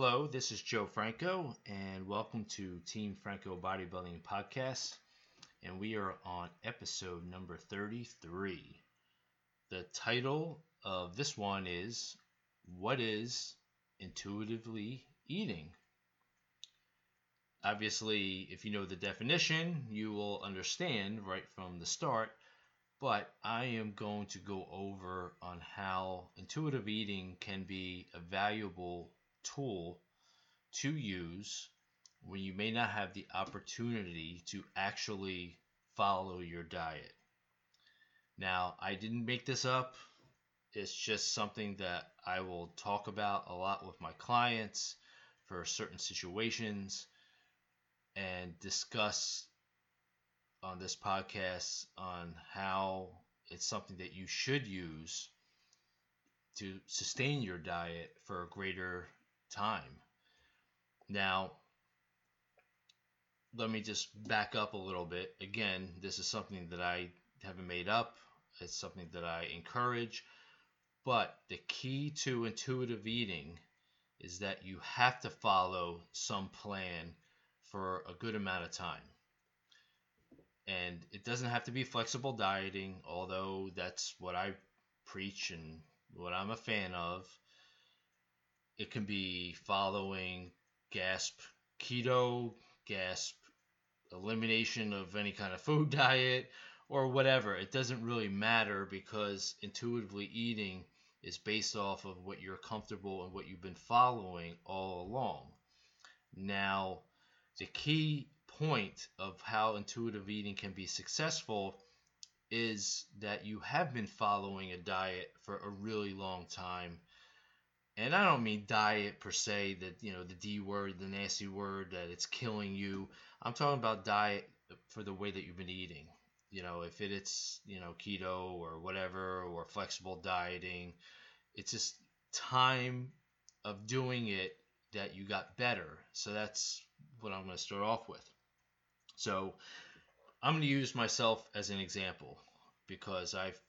Hello, this is Joe Franco, and welcome to Team Franco Bodybuilding Podcast. And we are on episode number 33. The title of this one is What is Intuitively Eating? Obviously, if you know the definition, you will understand right from the start. But I am going to go over on how intuitive eating can be a valuable tool to use when you may not have the opportunity to actually follow your diet. Now, I didn't make this up. It's just something that I will talk about a lot with my clients for certain situations and discuss on this podcast on how it's something that you should use to sustain your diet for a greater time. Now, let me just back up a little bit. Again, this is something that I haven't made up, it's something that I encourage. But the key to intuitive eating is that you have to follow some plan for a good amount of time. And it doesn't have to be flexible dieting, although that's what I preach and what I'm a fan of. It can be following GASP keto, GASP elimination of any kind of food diet, or whatever. It doesn't really matter because intuitively eating is based off of what you're comfortable and what you've been following all along. Now, the key point of how intuitive eating can be successful is that you have been following a diet for a really long time and I don't mean diet per se, that you know the D word, the nasty word, that it's killing you. I'm talking about diet for the way that you've been eating. You know, if it, it's you know keto or whatever or flexible dieting, it's just time of doing it that you got better. So that's what I'm going to start off with. So I'm going to use myself as an example because I've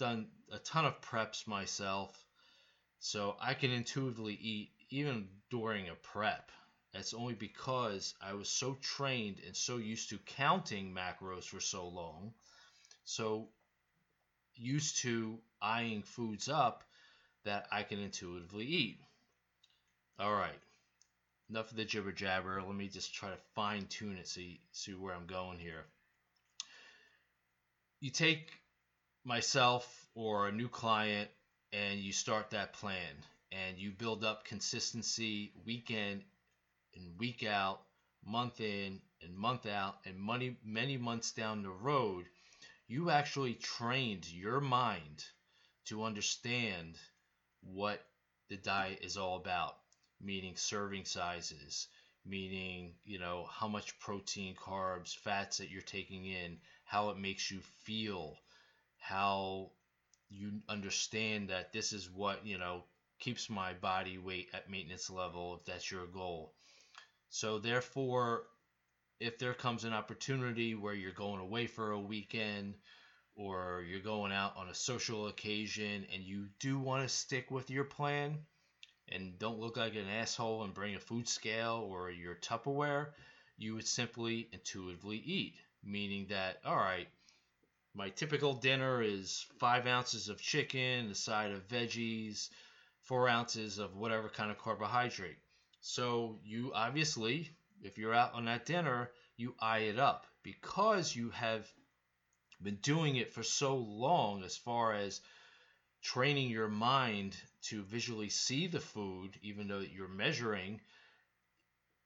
done a ton of preps myself so I can intuitively eat even during a prep. That's only because I was so trained and so used to counting macros for so long. So used to eyeing foods up that I can intuitively eat. All right. Enough of the jibber jabber. Let me just try to fine tune it, see see where I'm going here. You take myself or a new client and you start that plan and you build up consistency week in and week out, month in and month out, and many, many months down the road, you actually trained your mind to understand what the diet is all about, meaning serving sizes, meaning, you know, how much protein, carbs, fats that you're taking in, how it makes you feel, how you understand that this is what you know keeps my body weight at maintenance level if that's your goal so therefore if there comes an opportunity where you're going away for a weekend or you're going out on a social occasion and you do want to stick with your plan and don't look like an asshole and bring a food scale or your Tupperware, you would simply intuitively eat. Meaning that, all right, my typical dinner is five ounces of chicken, a side of veggies, four ounces of whatever kind of carbohydrate. So you obviously, if you're out on that dinner, you eye it up because you have been doing it for so long as far as training your mind to visually see the food, even though you're measuring,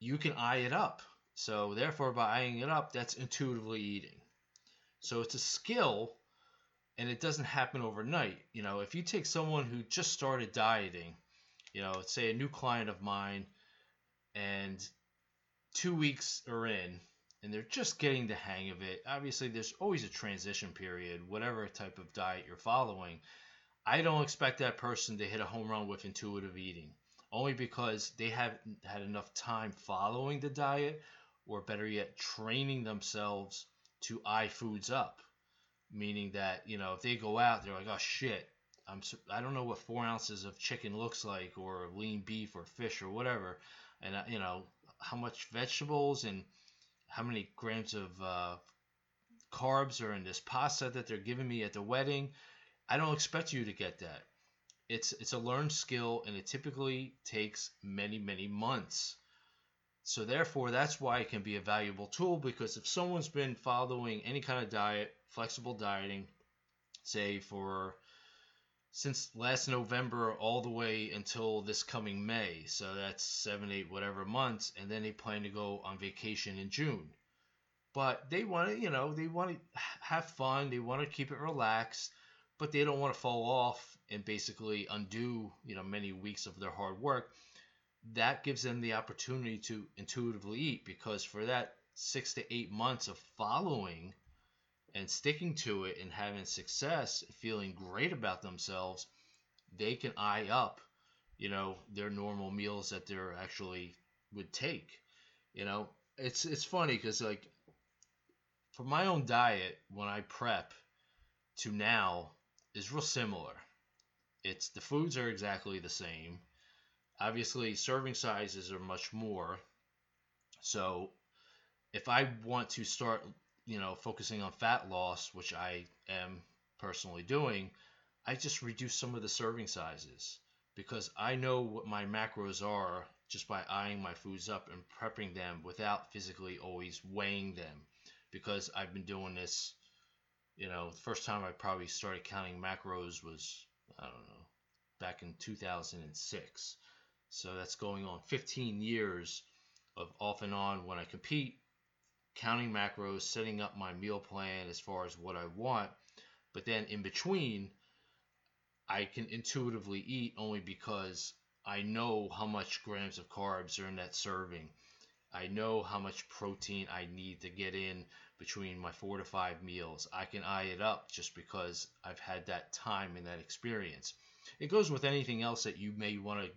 you can eye it up. So therefore, by eyeing it up, that's intuitively eating. So it's a skill and it doesn't happen overnight. You know, if you take someone who just started dieting, you know, say a new client of mine, and two weeks are in, and they're just getting the hang of it. Obviously, there's always a transition period, whatever type of diet you're following. I don't expect that person to hit a home run with intuitive eating, only because they haven't had enough time following the diet, or better yet, training themselves to eye foods up, meaning that you know if they go out, they're like, oh shit, I'm I don't know what four ounces of chicken looks like, or lean beef, or fish, or whatever, and uh, you know how much vegetables and how many grams of uh, carbs are in this pasta that they're giving me at the wedding. I don't expect you to get that. It's it's a learned skill, and it typically takes many many months. So therefore, that's why it can be a valuable tool because if someone's been following any kind of diet, flexible dieting, say for since last November all the way until this coming May. So that's seven, eight, whatever months. And then they plan to go on vacation in June. But they want to, you know, they want to have fun. They want to keep it relaxed, but they don't want to fall off and basically undo, you know, many weeks of their hard work. That gives them the opportunity to intuitively eat because for that six to eight months of following and sticking to it and having success, feeling great about themselves, they can eye up, you know, their normal meals that they're actually would take. You know, it's it's funny because like for my own diet when I prep to now is real similar. It's the foods are exactly the same. Obviously, serving sizes are much more. So, if I want to start you know, focusing on fat loss, which I am personally doing, I just reduce some of the serving sizes because I know what my macros are just by eyeing my foods up and prepping them without physically always weighing them because I've been doing this you know the first time I probably started counting macros was I don't know back in 2006 so that's going on 15 years of off and on when I compete counting macros, setting up my meal plan as far as what I want. But then in between, I can intuitively eat only because I know how much grams of carbs are in that serving. I know how much protein I need to get in between my four to five meals. I can eye it up just because I've had that time and that experience. It goes with anything else that you may want to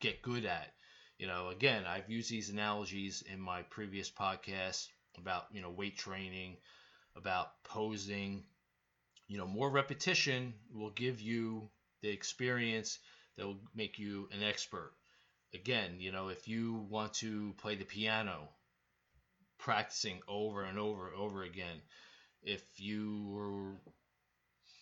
get good at. You know, again, I've used these analogies in my previous podcast about you know weight training, about posing. You know, more repetition will give you the experience that will make you an expert. Again, you know, if you want to play the piano, practicing over and over and over again. If you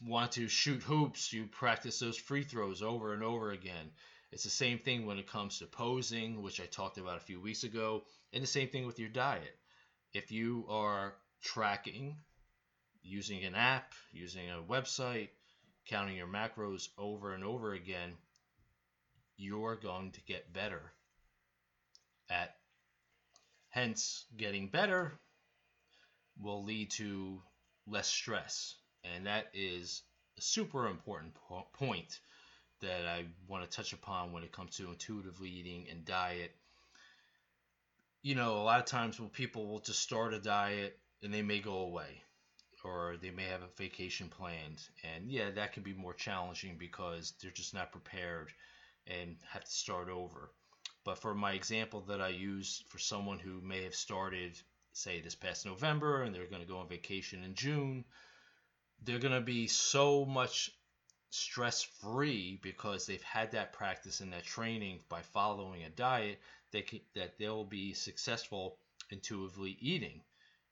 want to shoot hoops, you practice those free throws over and over again. It's the same thing when it comes to posing, which I talked about a few weeks ago, and the same thing with your diet. If you are tracking using an app, using a website, counting your macros over and over again, you're going to get better at hence getting better will lead to less stress. And that is a super important po- point that I want to touch upon when it comes to intuitively eating and diet you know, a lot of times when people will just start a diet and they may go away or they may have a vacation planned. And yeah, that can be more challenging because they're just not prepared and have to start over. But for my example that I use for someone who may have started, say, this past November and they're going to go on vacation in June, they're going to be so much stress free because they've had that practice and that training by following a diet they can, that they'll be successful intuitively eating.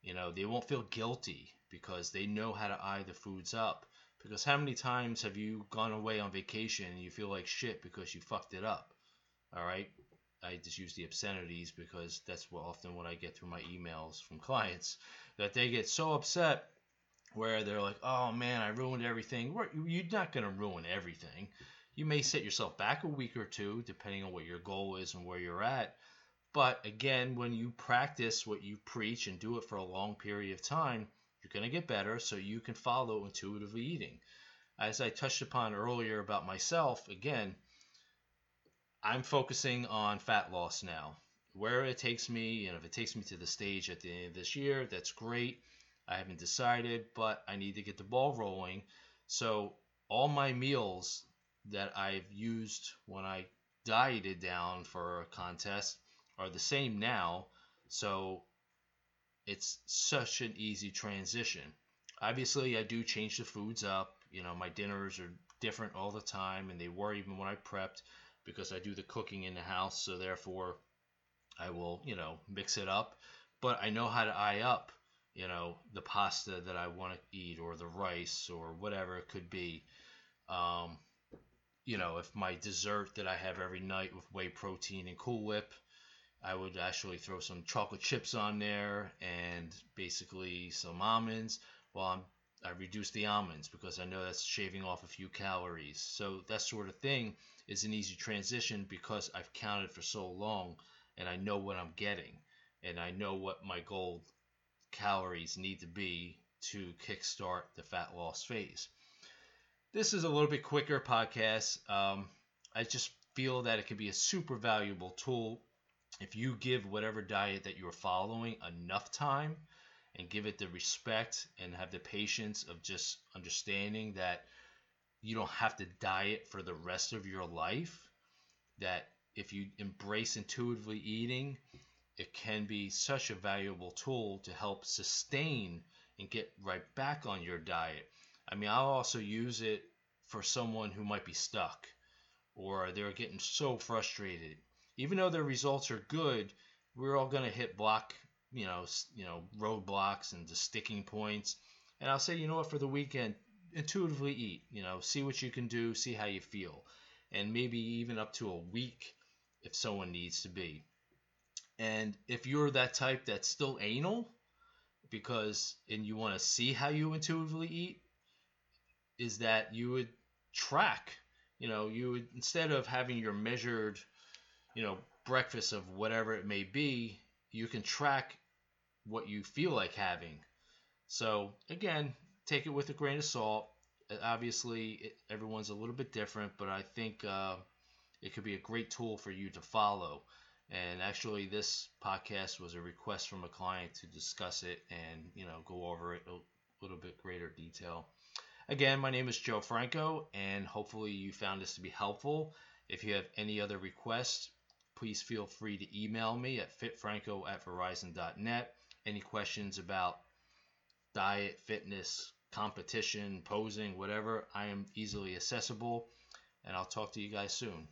You know, they won't feel guilty because they know how to eye the foods up. Because how many times have you gone away on vacation and you feel like shit because you fucked it up? All right. I just use the obscenities because that's what often what I get through my emails from clients that they get so upset where they're like, "Oh man, I ruined everything." You're not going to ruin everything. You may set yourself back a week or two, depending on what your goal is and where you're at. But again, when you practice what you preach and do it for a long period of time, you're going to get better so you can follow intuitively eating. As I touched upon earlier about myself, again, I'm focusing on fat loss now. Where it takes me, and if it takes me to the stage at the end of this year, that's great. I haven't decided, but I need to get the ball rolling. So all my meals that I've used when I dieted down for a contest are the same now. So it's such an easy transition. Obviously, I do change the foods up. You know, my dinners are different all the time, and they were even when I prepped because I do the cooking in the house. So therefore, I will you know mix it up, but I know how to eye up you know the pasta that I want to eat or the rice or whatever it could be. Um, you know, if my dessert that I have every night with whey protein and Cool Whip, I would actually throw some chocolate chips on there and basically some almonds. Well, I'm I reduce the almonds because I know that's shaving off a few calories. So that sort of thing is an easy transition because I've counted for so long and I know what I'm getting and I know what my goal calories need to be to kickstart the fat loss phase. This is a little bit quicker podcast. Um, I just feel that it can be a super valuable tool if you give whatever diet that you're following enough time and give it the respect and have the patience of just understanding that you don't have to diet for the rest of your life that if you embrace intuitively eating it can be such a valuable tool to help sustain and get right back on your diet. I mean, I'll also use it for someone who might be stuck or they're getting so frustrated. Even though their results are good, we're all going to hit block, you know, you know, roadblocks and the sticking points. And I'll say, you know what, for the weekend, intuitively eat, you know, see what you can do, see how you feel. And maybe even up to a week if someone needs to be. And if you're that type that's still anal, because and you want to see how you intuitively eat, is that you would track. You know, you would instead of having your measured, you know, breakfast of whatever it may be, you can track what you feel like having. So again, take it with a grain of salt. Obviously, it, everyone's a little bit different, but I think uh, it could be a great tool for you to follow. And actually, this podcast was a request from a client to discuss it and you know go over it a little bit greater detail. Again, my name is Joe Franco, and hopefully you found this to be helpful. If you have any other requests, please feel free to email me at fitfranco at verizon.net. Any questions about diet, fitness, competition, posing, whatever, I am easily accessible, and I'll talk to you guys soon.